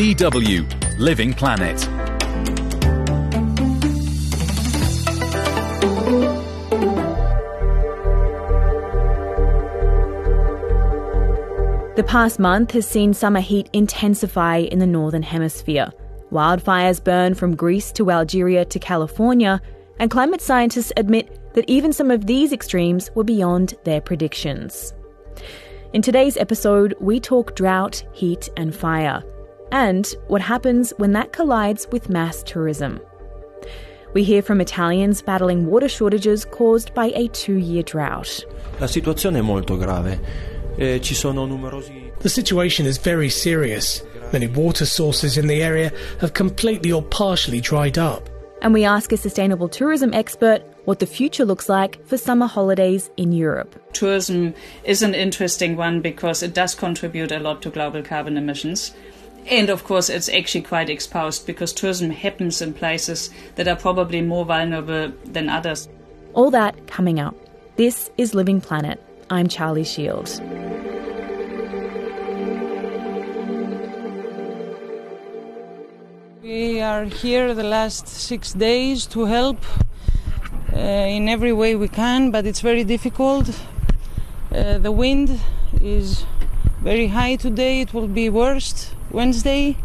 DW Living Planet. The past month has seen summer heat intensify in the Northern Hemisphere. Wildfires burn from Greece to Algeria to California, and climate scientists admit that even some of these extremes were beyond their predictions. In today's episode, we talk drought, heat, and fire, and what happens when that collides with mass tourism. We hear from Italians battling water shortages caused by a two year drought. La situazione è molto grave. Eh, ci sono numerosi. The situation is very serious. Many water sources in the area have completely or partially dried up. And we ask a sustainable tourism expert what the future looks like for summer holidays in Europe. Tourism is an interesting one because it does contribute a lot to global carbon emissions. And of course, it's actually quite exposed because tourism happens in places that are probably more vulnerable than others. All that coming up. This is Living Planet. I'm Charlie Shields. We are here the last six days to help uh, in every way we can, but it's very difficult. Uh, the wind is very high today, it will be worst Wednesday.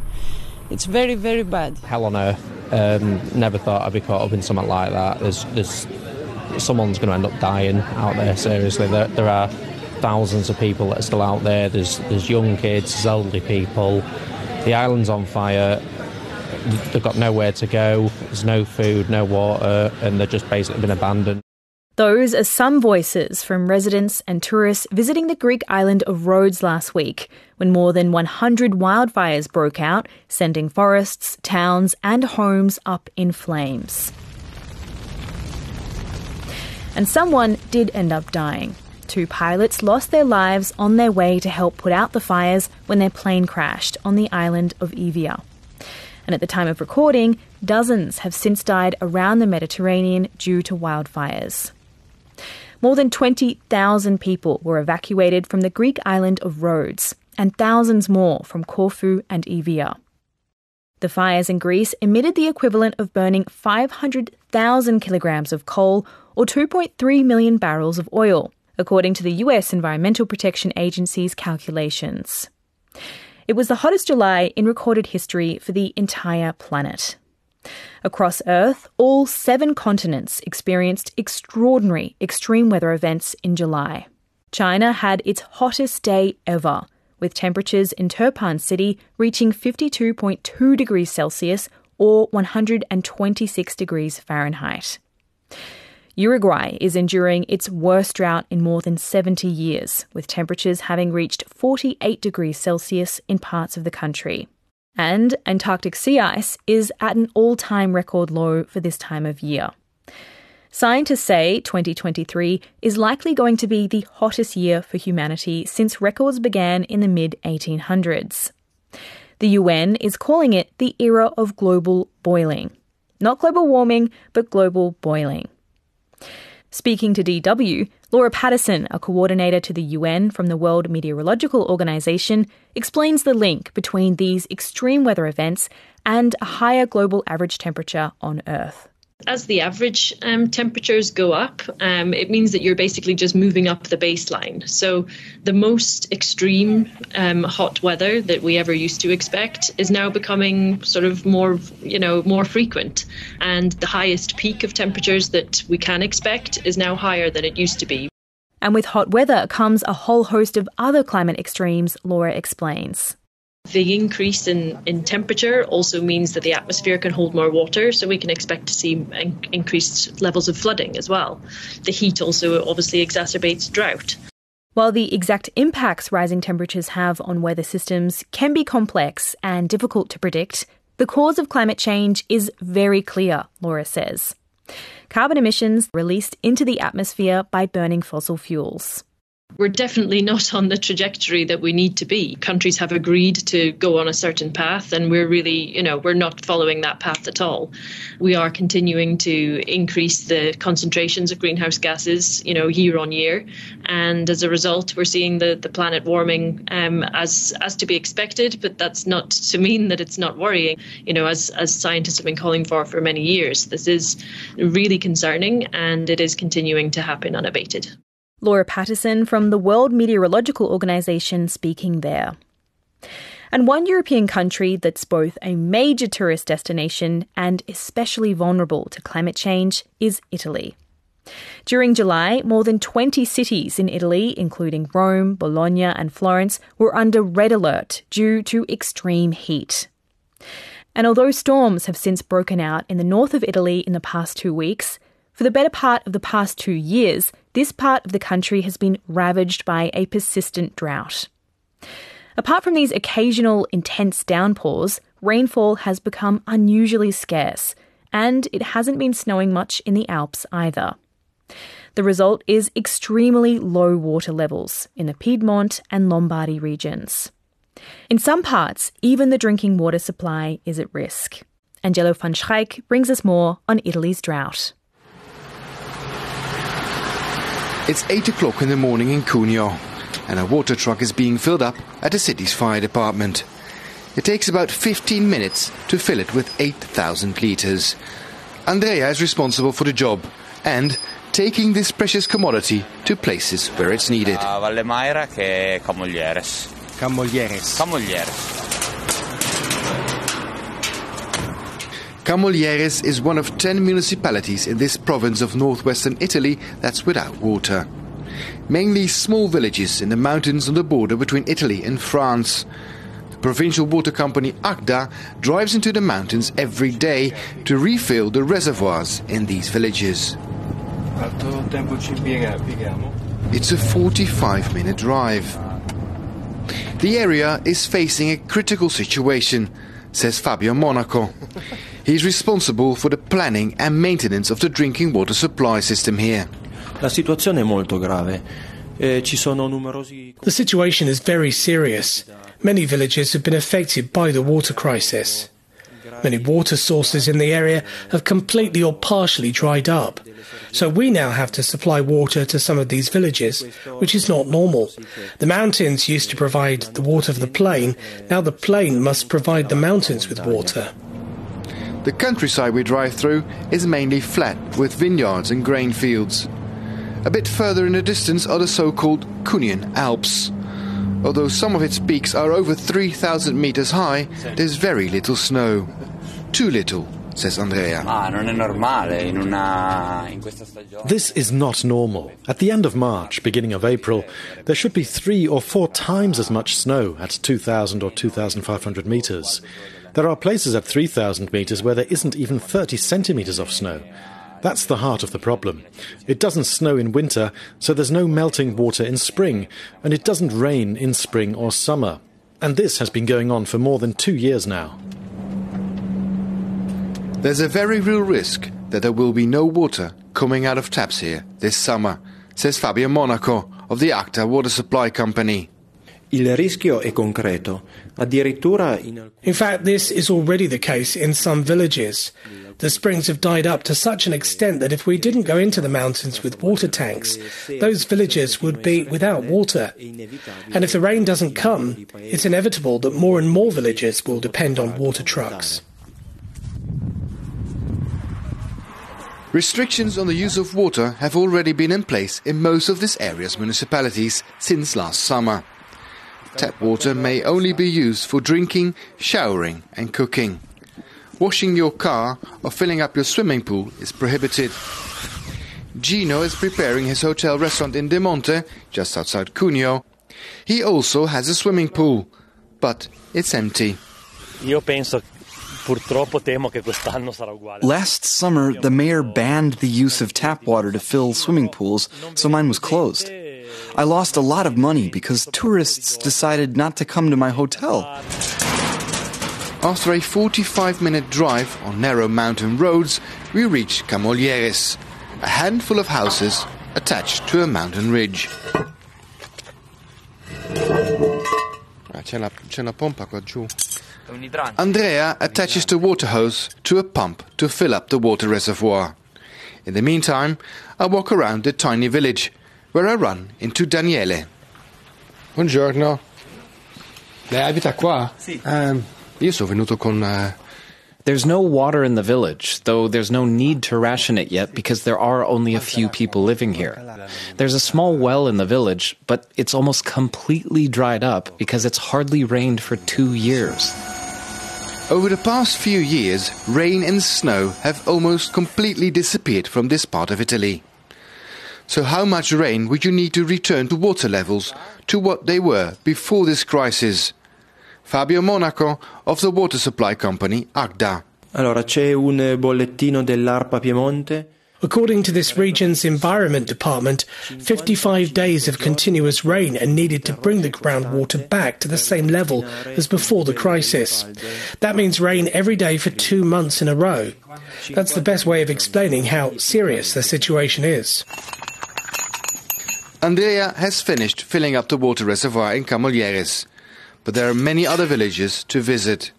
It's very, very bad. Hell on earth. Um, never thought I'd be caught up in something like that. There's, there's someone's going to end up dying out there. Seriously, there, there are thousands of people that are still out there. There's, there's young kids, there's elderly people. The island's on fire they've got nowhere to go, there's no food, no water, and they've just basically been abandoned. Those are some voices from residents and tourists visiting the Greek island of Rhodes last week, when more than 100 wildfires broke out, sending forests, towns, and homes up in flames. And someone did end up dying. Two pilots lost their lives on their way to help put out the fires when their plane crashed on the island of Evia and at the time of recording, dozens have since died around the Mediterranean due to wildfires. More than 20,000 people were evacuated from the Greek island of Rhodes, and thousands more from Corfu and Evia. The fires in Greece emitted the equivalent of burning 500,000 kilograms of coal or 2.3 million barrels of oil, according to the US Environmental Protection Agency's calculations. It was the hottest July in recorded history for the entire planet. Across Earth, all seven continents experienced extraordinary extreme weather events in July. China had its hottest day ever, with temperatures in Turpan City reaching 52.2 degrees Celsius or 126 degrees Fahrenheit. Uruguay is enduring its worst drought in more than 70 years, with temperatures having reached 48 degrees Celsius in parts of the country. And Antarctic sea ice is at an all time record low for this time of year. Scientists say 2023 is likely going to be the hottest year for humanity since records began in the mid 1800s. The UN is calling it the era of global boiling. Not global warming, but global boiling. Speaking to DW, Laura Patterson, a coordinator to the UN from the World Meteorological Organization, explains the link between these extreme weather events and a higher global average temperature on Earth as the average um, temperatures go up, um, it means that you're basically just moving up the baseline. So the most extreme um, hot weather that we ever used to expect is now becoming sort of more, you know, more frequent. And the highest peak of temperatures that we can expect is now higher than it used to be. And with hot weather comes a whole host of other climate extremes, Laura explains. The increase in, in temperature also means that the atmosphere can hold more water, so we can expect to see in- increased levels of flooding as well. The heat also obviously exacerbates drought. While the exact impacts rising temperatures have on weather systems can be complex and difficult to predict, the cause of climate change is very clear, Laura says. Carbon emissions released into the atmosphere by burning fossil fuels. We're definitely not on the trajectory that we need to be. Countries have agreed to go on a certain path, and we're really, you know, we're not following that path at all. We are continuing to increase the concentrations of greenhouse gases, you know, year on year, and as a result, we're seeing the, the planet warming um, as as to be expected. But that's not to mean that it's not worrying. You know, as as scientists have been calling for for many years, this is really concerning, and it is continuing to happen unabated. Laura Patterson from the World Meteorological Organization speaking there. And one European country that's both a major tourist destination and especially vulnerable to climate change is Italy. During July, more than 20 cities in Italy, including Rome, Bologna, and Florence, were under red alert due to extreme heat. And although storms have since broken out in the north of Italy in the past two weeks, for the better part of the past two years, this part of the country has been ravaged by a persistent drought. Apart from these occasional intense downpours, rainfall has become unusually scarce, and it hasn't been snowing much in the Alps either. The result is extremely low water levels in the Piedmont and Lombardy regions. In some parts, even the drinking water supply is at risk. Angelo van Schaik brings us more on Italy's drought. It's 8 o'clock in the morning in Cuneo, and a water truck is being filled up at the city's fire department. It takes about 15 minutes to fill it with 8,000 litres. Andrea is responsible for the job and taking this precious commodity to places where it's needed. Ah, a Valle Maira che è Camoglieres. Camoglieres. Camoglieres is one of 10 municipalities in this province of northwestern Italy that's without water. Mainly small villages in the mountains on the border between Italy and France. The provincial water company Acda drives into the mountains every day to refill the reservoirs in these villages. It's a 45 minute drive. The area is facing a critical situation, says Fabio Monaco. He's responsible for the planning and maintenance of the drinking water supply system here. La situazione è molto grave. Eh, ci sono numerosi... The situation is very serious. Many villages have been affected by the water crisis. Many water sources in the area have completely or partially dried up. So we now have to supply water to some of these villages, which is not normal. The mountains used to provide the water for the plain. Now the plain must provide the mountains with water. The countryside we drive through is mainly flat with vineyards and grain fields. A bit further in the distance are the so called Cunian Alps. Although some of its peaks are over 3,000 meters high, there's very little snow. Too little, says Andrea. This is not normal. At the end of March, beginning of April, there should be three or four times as much snow at 2,000 or 2,500 meters. There are places at 3,000 metres where there isn't even 30 centimetres of snow. That's the heart of the problem. It doesn't snow in winter, so there's no melting water in spring, and it doesn't rain in spring or summer. And this has been going on for more than two years now. There's a very real risk that there will be no water coming out of taps here this summer, says Fabio Monaco of the Acda Water Supply Company. Il rischio è concreto. Addirittura in... in fact, this is already the case in some villages. The springs have died up to such an extent that if we didn't go into the mountains with water tanks, those villages would be without water. And if the rain doesn't come, it's inevitable that more and more villages will depend on water trucks. Restrictions on the use of water have already been in place in most of this area's municipalities since last summer. Tap water may only be used for drinking, showering, and cooking. Washing your car or filling up your swimming pool is prohibited. Gino is preparing his hotel restaurant in Demonte, just outside Cuneo. He also has a swimming pool, but it's empty. Last summer, the mayor banned the use of tap water to fill swimming pools, so mine was closed. I lost a lot of money because tourists decided not to come to my hotel. After a 45 minute drive on narrow mountain roads, we reach Camoglieres, a handful of houses attached to a mountain ridge. Ah, c'è una, pompa qua giù. Andrea attaches the water hose to a pump to fill up the water reservoir. In the meantime, I walk around the tiny village, where I run into Daniele. Buongiorno. Lei abita qua? Sì. Ehm, io sono venuto con... eh, There's no water in the village, though there's no need to ration it yet because there are only a few people living here. There's a small well in the village, but it's almost completely dried up because it's hardly rained for two years. Over the past few years, rain and snow have almost completely disappeared from this part of Italy. So, how much rain would you need to return to water levels to what they were before this crisis? Fabio Monaco of the water supply company Acda. Allora, c'è un eh, bollettino dell'ARPA Piemonte. According to this region's Environment Department, 55 days of continuous rain are needed to bring the groundwater back to the same level as before the crisis. That means rain every day for two months in a row. That's the best way of explaining how serious the situation is. Andrea has finished filling up the water reservoir in Camoglieres, but there are many other villages to visit.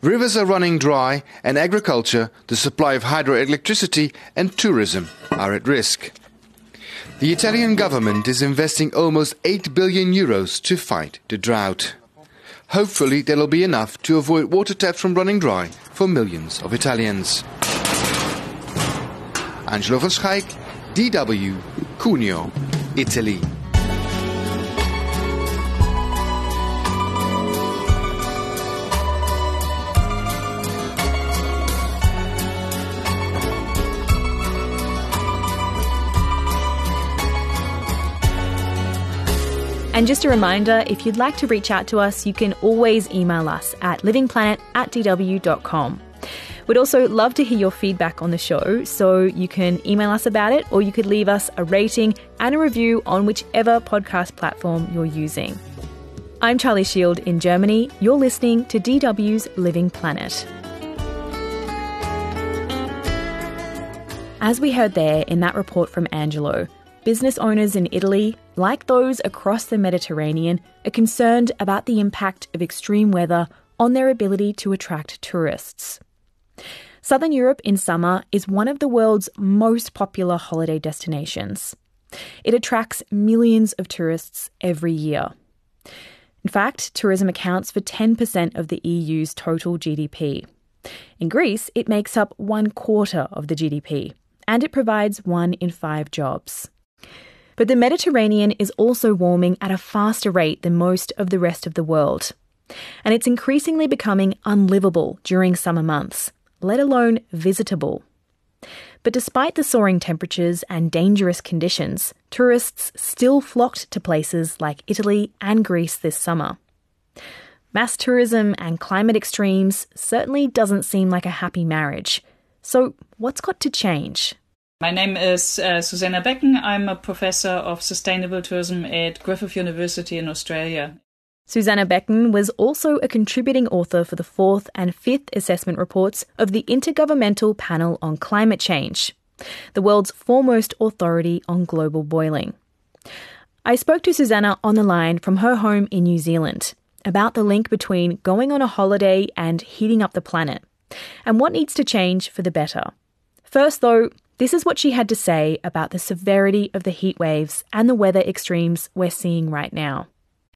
Rivers are running dry, and agriculture, the supply of hydroelectricity, and tourism are at risk. The Italian government is investing almost 8 billion euros to fight the drought. Hopefully, there will be enough to avoid water taps from running dry for millions of Italians. Angelo van Schaik, DW, Cuneo, Italy. And just a reminder if you'd like to reach out to us, you can always email us at livingplanet at dw.com. We'd also love to hear your feedback on the show, so you can email us about it or you could leave us a rating and a review on whichever podcast platform you're using. I'm Charlie Shield in Germany. You're listening to DW's Living Planet. As we heard there in that report from Angelo, business owners in Italy, like those across the Mediterranean, are concerned about the impact of extreme weather on their ability to attract tourists. Southern Europe in summer is one of the world's most popular holiday destinations. It attracts millions of tourists every year. In fact, tourism accounts for 10% of the EU's total GDP. In Greece, it makes up one quarter of the GDP, and it provides one in five jobs. But the Mediterranean is also warming at a faster rate than most of the rest of the world. And it's increasingly becoming unlivable during summer months, let alone visitable. But despite the soaring temperatures and dangerous conditions, tourists still flocked to places like Italy and Greece this summer. Mass tourism and climate extremes certainly doesn't seem like a happy marriage. So, what's got to change? My name is uh, Susanne Becken. I'm a professor of sustainable tourism at Griffith University in Australia. Susanne Becken was also a contributing author for the fourth and fifth assessment reports of the Intergovernmental Panel on Climate Change, the world's foremost authority on global boiling. I spoke to Susanne on the line from her home in New Zealand about the link between going on a holiday and heating up the planet, and what needs to change for the better. First, though, this is what she had to say about the severity of the heat waves and the weather extremes we're seeing right now.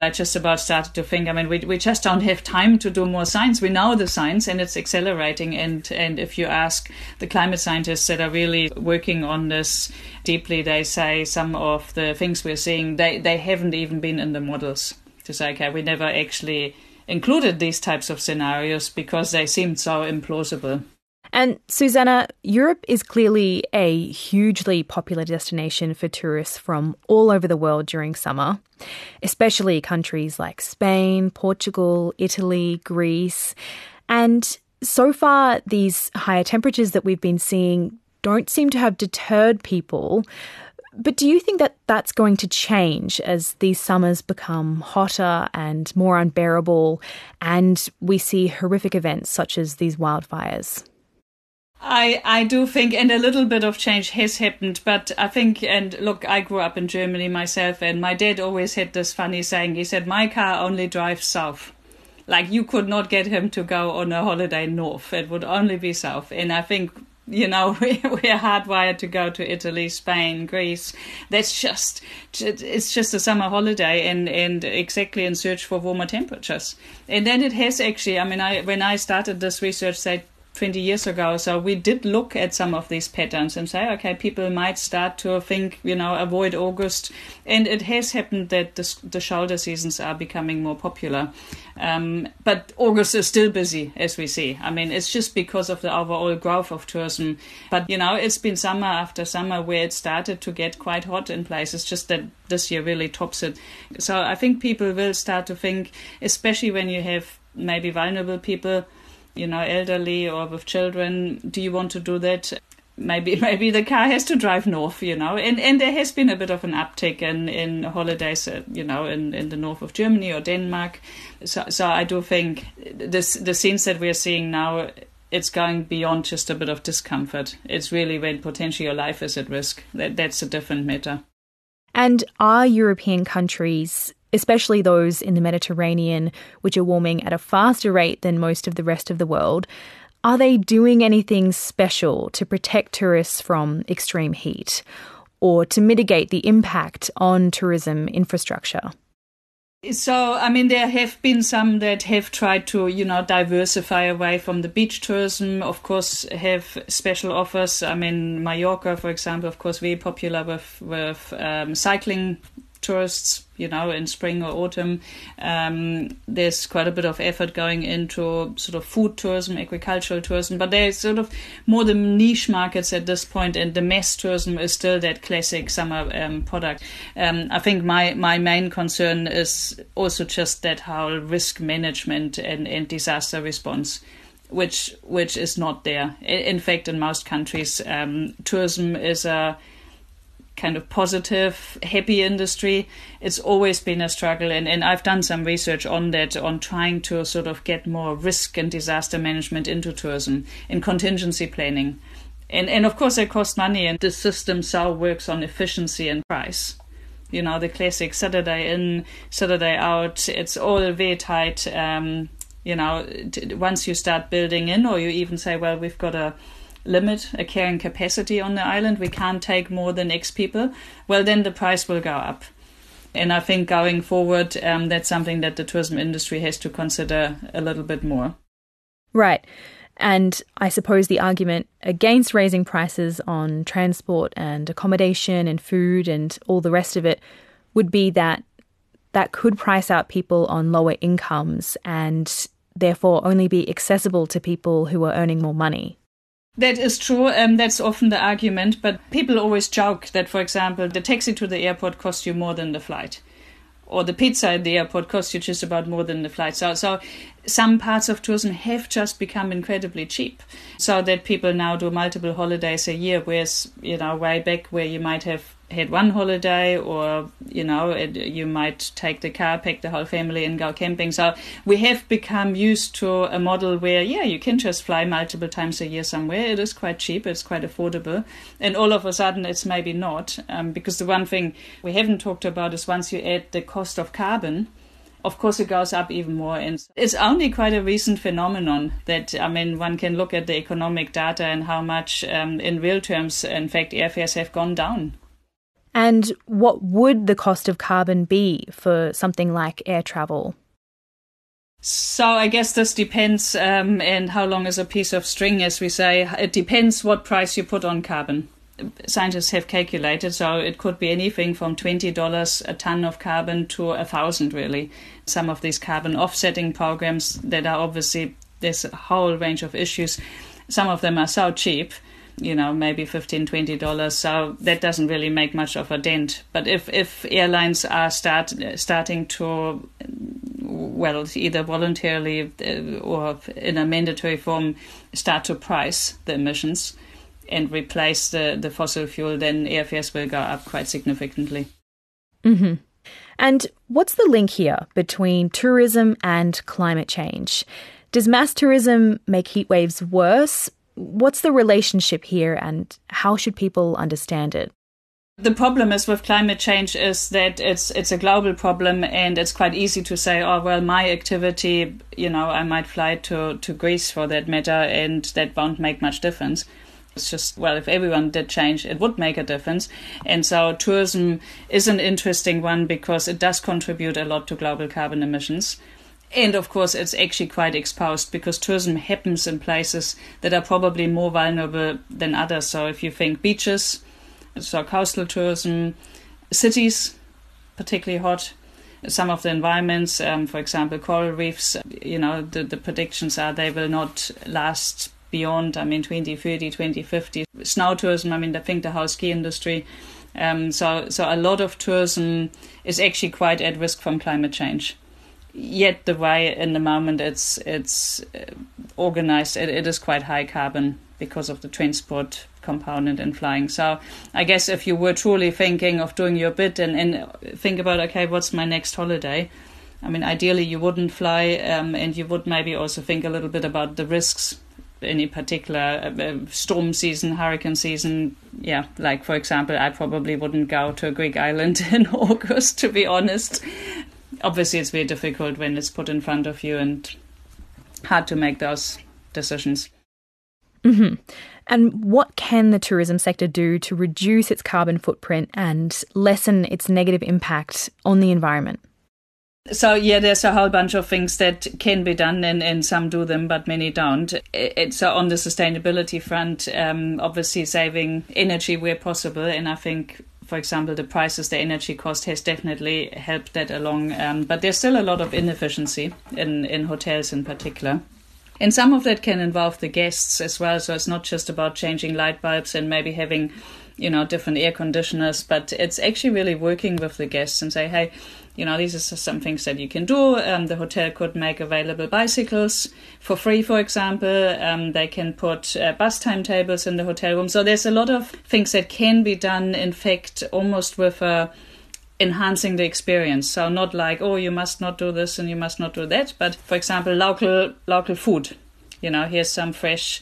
I just about started to think. I mean, we we just don't have time to do more science. We know the science, and it's accelerating. And and if you ask the climate scientists that are really working on this deeply, they say some of the things we're seeing they they haven't even been in the models. To say, okay, we never actually included these types of scenarios because they seemed so implausible. And Susanne, Europe is clearly a hugely popular destination for tourists from all over the world during summer, especially countries like Spain, Portugal, Italy, Greece. And so far, these higher temperatures that we've been seeing don't seem to have deterred people. But do you think that that's going to change as these summers become hotter and more unbearable and we see horrific events such as these wildfires? I, I do think, and a little bit of change has happened, but I think, and look, I grew up in Germany myself, and my dad always had this funny saying. He said, My car only drives south. Like, you could not get him to go on a holiday north, it would only be south. And I think you know we're hardwired to go to italy spain greece that's just it's just a summer holiday and and exactly in search for warmer temperatures and then it has actually i mean i when i started this research say 20 years ago. So we did look at some of these patterns and say, okay, people might start to think, you know, avoid August. And it has happened that the, the shoulder seasons are becoming more popular. Um, but August is still busy, as we see. I mean, it's just because of the overall growth of tourism. But, you know, it's been summer after summer where it started to get quite hot in places, just that this year really tops it. So I think people will start to think, especially when you have maybe vulnerable people you know, elderly or with children, do you want to do that? Maybe maybe the car has to drive north, you know, and and there has been a bit of an uptick in in holidays, uh, you know, in in the north of Germany or Denmark. So so I do think this the scenes that we're seeing now it's going beyond just a bit of discomfort. It's really when potentially your life is at risk. That that's a different matter. And are European countries especially those in the Mediterranean, which are warming at a faster rate than most of the rest of the world, are they doing anything special to protect tourists from extreme heat or to mitigate the impact on tourism infrastructure? So, I mean, there have been some that have tried to, you know, diversify away from the beach tourism. Of course, have special offers. I mean, Mallorca, for example, of course, very popular with with um, cycling tourists, you know, in spring or autumn. Um, there's quite a bit of effort going into sort of food tourism, agricultural tourism, but there's sort of more the niche markets at this point, and the mass tourism is still that classic summer um, product. Um, I think my, my main concern is also just that how risk management and, and disaster response which which is not there. In fact, in most countries, um, tourism is a kind of positive, happy industry. It's always been a struggle, and, and I've done some research on that, on trying to sort of get more risk and disaster management into tourism in contingency planning. And, and of course, it costs money, and the system so works on efficiency and price. You know, the classic Saturday in, Saturday out, it's all very tight. Um, you know, once you start building in, or you even say, well, we've got a limit a carrying capacity on the island. We can't take more than X people. Well, then the price will go up. And I think going forward, um, that's something that the tourism industry has to consider a little bit more. Right. And I suppose the argument against raising prices on transport and accommodation and food and all the rest of it would be that that could price out people on lower incomes and therefore only be accessible to people who are earning more money. That is true. Um, that's often the argument, but people always joke that, for example, the taxi to the airport costs you more than the flight, or the pizza at the airport costs you just about more than the flight. So, so some parts of tourism have just become incredibly cheap, so that people now do multiple holidays a year. Whereas, you know, way back where you might have had one holiday or you know it, you might take the car pack the whole family and go camping so we have become used to a model where yeah you can just fly multiple times a year somewhere it is quite cheap it's quite affordable and all of a sudden it's maybe not um, because the one thing we haven't talked about is once you add the cost of carbon of course it goes up even more and it's only quite a recent phenomenon that i mean one can look at the economic data and how much um, in real terms in fact airfares have gone down and what would the cost of carbon be for something like air travel? So I guess this depends, um, and how long is a piece of string, as we say. It depends what price you put on carbon. Scientists have calculated, so it could be anything from twenty dollars a ton of carbon to a thousand. Really, some of these carbon offsetting programs that are obviously there's a whole range of issues. Some of them are so cheap you know maybe 15 20 dollars so that doesn't really make much of a dent but if if airlines are start starting to well either voluntarily uh, or in a mandatory form start to price the emissions and replace the the fossil fuel then airfares will go up quite significantly hmm and what's the link here between tourism and climate change does mass tourism make heat waves worse What's the relationship here and how should people understand it? The problem is with climate change is that it's it's a global problem and it's quite easy to say, oh well, my activity, you know, I might fly to, to Greece for that matter and that won't make much difference. It's just well, if everyone did change, it would make a difference. And so tourism is an interesting one because it does contribute a lot to global carbon emissions. And of course, it's actually quite exposed because tourism happens in places that are probably more vulnerable than others. So if you think beaches, so coastal tourism, cities, particularly hot. Some of the environments, um, for example, coral reefs, you know, the, the predictions are they will not last beyond, I mean, 2030, 2050. Snow tourism, I mean, I think the house ski industry. Um, so, so a lot of tourism is actually quite at risk from climate change. Yet the way in the moment it's it's uh, organized, it, it is quite high carbon because of the transport component in flying. So I guess if you were truly thinking of doing your bit and, and think about, okay, what's my next holiday? I mean, ideally you wouldn't fly um, and you would maybe also think a little bit about the risks any particular uh, uh, storm season, hurricane season. Yeah, like for example, I probably wouldn't go to a Greek island in August, to be honest. Obviously, it's very difficult when it's put in front of you and hard to make those decisions. Mm-hmm. And what can the tourism sector do to reduce its carbon footprint and lessen its negative impact on the environment? So yeah, there's a whole bunch of things that can be done, and, and some do them, but many don't. It's uh, on the sustainability front, um, obviously saving energy where possible, and I think. For example, the prices, the energy cost has definitely helped that along. Um, but there's still a lot of inefficiency in, in hotels in particular. And some of that can involve the guests as well. So it's not just about changing light bulbs and maybe having, you know, different air conditioners, but it's actually really working with the guests and say, hey, you know, these are some things that you can do. Um, the hotel could make available bicycles for free, for example. Um, they can put uh, bus timetables in the hotel room. So there's a lot of things that can be done, in fact, almost with a enhancing the experience. So not like, oh, you must not do this and you must not do that, but for example, local local food. You know, here's some fresh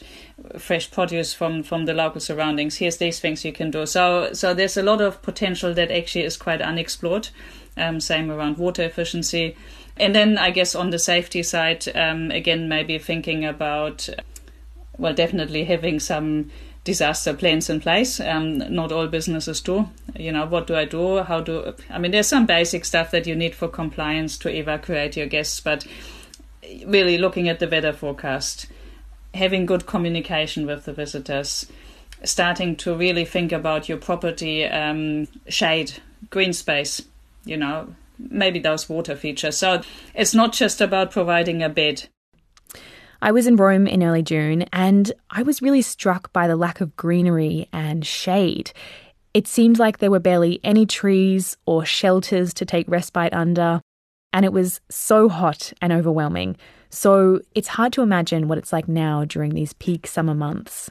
fresh produce from from the local surroundings. Here's these things you can do. So so there's a lot of potential that actually is quite unexplored. Um, same around water efficiency. And then I guess on the safety side, um, again, maybe thinking about, well, definitely having some disaster plans in place. Um, not all businesses do. You know, what do I do? How do I mean? There's some basic stuff that you need for compliance to evacuate your guests, but really looking at the weather forecast, having good communication with the visitors, starting to really think about your property um, shade, green space. You know, maybe those water features. So it's not just about providing a bed I was in Rome in early June and I was really struck by the lack of greenery and shade. It seemed like there were barely any trees or shelters to take respite under, and it was so hot and overwhelming. So it's hard to imagine what it's like now during these peak summer months.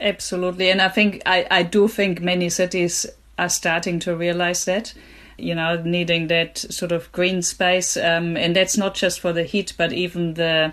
Absolutely. And I think, I, I do think many cities are starting to realize that you know, needing that sort of green space. Um, and that's not just for the heat, but even the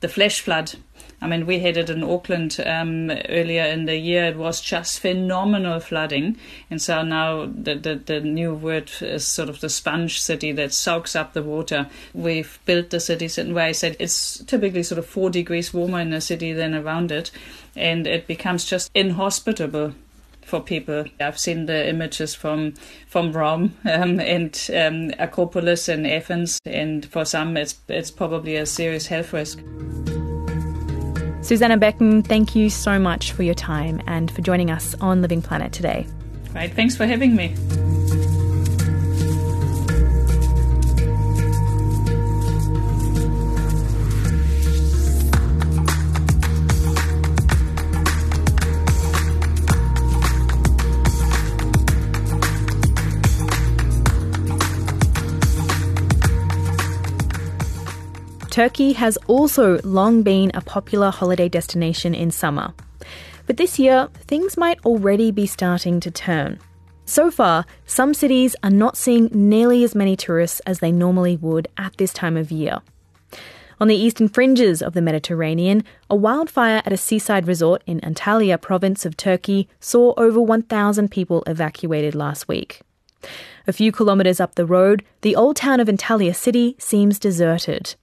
the flash flood. I mean, we had it in Auckland um, earlier in the year. It was just phenomenal flooding. And so now the, the, the, new word is sort of the sponge city that soaks up the water. We've built the cities in ways that it's typically sort of four degrees warmer in the city than around it. And it becomes just inhospitable for people. I've seen the images from from Rome um, and um, Acropolis and Athens, and for some, it's it's probably a serious health risk. Susanne Becken, thank you so much for your time and for joining us on Living Planet today. Great, thanks for having me. Turkey has also long been a popular holiday destination in summer. But this year, things might already be starting to turn. So far, some cities are not seeing nearly as many tourists as they normally would at this time of year. On the eastern fringes of the Mediterranean, a wildfire at a seaside resort in Antalya province of Turkey saw over 1,000 people evacuated last week. A few kilometres up the road, the old town of Antalya City seems deserted.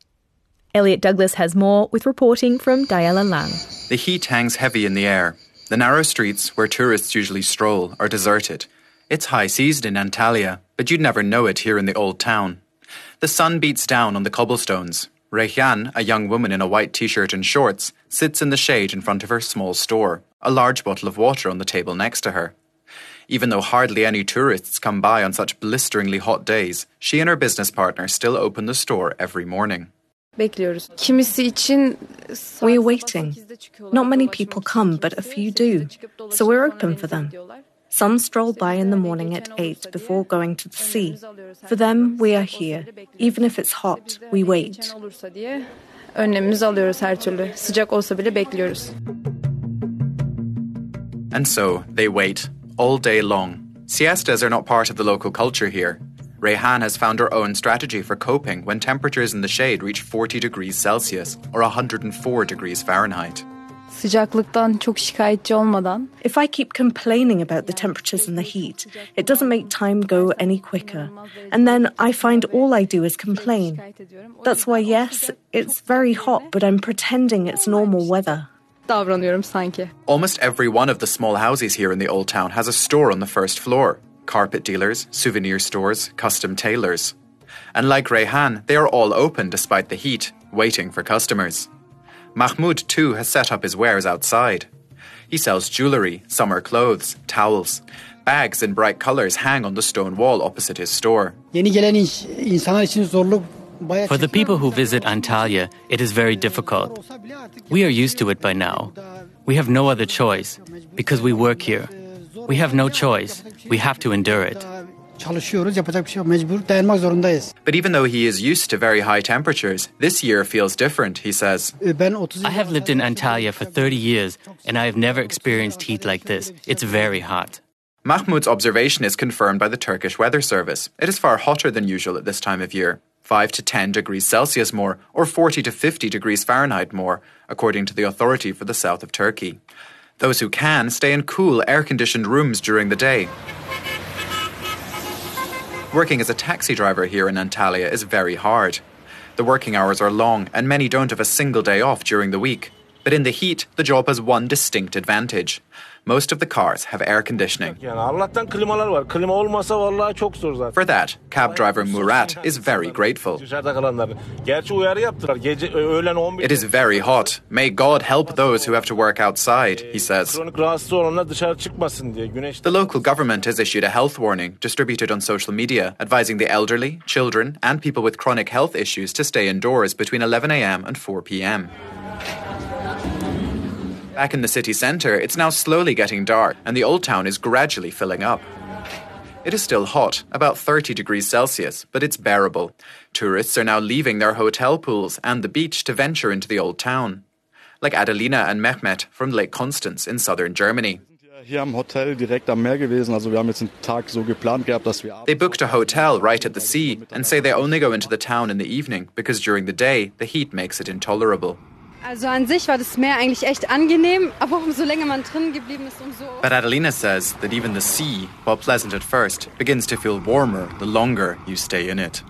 Elliot Douglas has more with reporting from Dayala Lang. The heat hangs heavy in the air. The narrow streets where tourists usually stroll are deserted. It's high season in Antalya, but you'd never know it here in the old town. The sun beats down on the cobblestones. Reyhan, a young woman in a white t shirt and shorts, sits in the shade in front of her small store, a large bottle of water on the table next to her. Even though hardly any tourists come by on such blisteringly hot days, she and her business partner still open the store every morning. Bekliyoruz. Kimisi için We're waiting. Not many people come, but a few do. So we're open for them. Some stroll by in the morning at 8 before going to the sea. For them, we are here. Even if it's hot, we wait. olursa önlemimizi alıyoruz her türlü. Sıcak olsa bile bekliyoruz. And so they wait all day long. Siestas are not part of the local culture here. Rayhan has found her own strategy for coping when temperatures in the shade reach 40 degrees Celsius or 104 degrees Fahrenheit. Sıcaklıktan çok şikayetçi olmadan If I keep complaining about the temperatures and the heat, it doesn't make time go any quicker. And then I find all I do is complain. That's why, yes, it's very hot, but I'm pretending it's normal weather. davranıyorum sanki. Almost every one of the small houses here in the old town has a store on the first floor carpet dealers, souvenir stores, custom tailors. And like Rayhan, they are all open despite the heat, waiting for customers. Mahmoud too has set up his wares outside. He sells jewellery, summer clothes, towels. Bags in bright colours hang on the stone wall opposite his store. Yeni gelen iş, insanlar için zorluk bayağı For the people who visit Antalya, it is very difficult. We are used to it by now. We have no other choice because we work here. We have no choice. We have to endure it. çalışıyoruz. Yapacak bir şey yok. Mecbur dayanmak zorundayız. But even though he is used to very high temperatures, this year feels different, he says. Ben 30 I have lived in Antalya for 30 years and I have never experienced heat like this. It's very hot. Mahmoud's observation is confirmed by the Turkish Weather Service. It is far hotter than usual at this time of year 5 to 10 degrees Celsius more, or 40 to 50 degrees Fahrenheit more, according to the authority for the south of Turkey. Those who can stay in cool, air conditioned rooms during the day. Working as a taxi driver here in Antalya is very hard. The working hours are long, and many don't have a single day off during the week. But in the heat, the job has one distinct advantage. Most of the cars have air conditioning. Yani Allah'tan klimalar var. Klima olmasa vallahi çok zor zaten. For that, cab driver Murat is very grateful. Dışarıda kalanların. Gerçi uyarı yaptılar. Gece ö- öğlen 11. It is very hot. May God help those who have to work outside, he says. Kronik rahatsız olanlar dışarı çıkmasın diye. Güneş The local government has issued a health warning distributed on social media advising the elderly, children, and people with chronic health issues to stay indoors between 11am and 4pm. Back in the city centre, it's now slowly getting dark, and the old town is gradually filling up. It is still hot, about 30 degrees Celsius, but it's bearable. Tourists are now leaving their hotel pools and the beach to venture into the old town. Like Adelina and Mehmet from Lake Constance in southern Germany. Hier am Hotel direkt am Meer gewesen. Also wir haben jetzt einen Tag so geplant gehabt, dass wir They booked a hotel right at the sea and say they only go into the town in the evening because during the day the heat makes it intolerable. Also an sich war das Meer eigentlich echt angenehm, aber umso länger man drin geblieben ist, umso But Adelina says that even the sea, while pleasant at first, begins to feel warmer the longer you stay in it.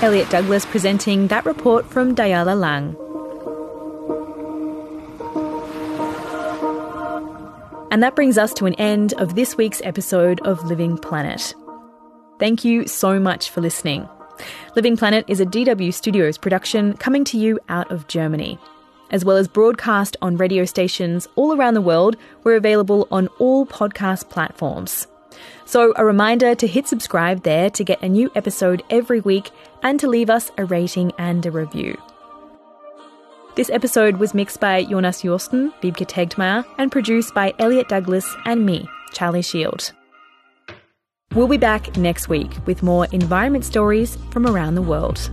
Elliot Douglas presenting that report from Dayala Lang. And that brings us to an end of this week's episode of Living Planet. Thank you so much for listening. Living Planet is a DW Studios production coming to you out of Germany. As well as broadcast on radio stations all around the world, we're available on all podcast platforms. So, a reminder to hit subscribe there to get a new episode every week and to leave us a rating and a review. This episode was mixed by Jonas Jorsten, Wiebke Tegtmeier, and produced by Elliot Douglas and me, Charlie Shield. We'll be back next week with more environment stories from around the world.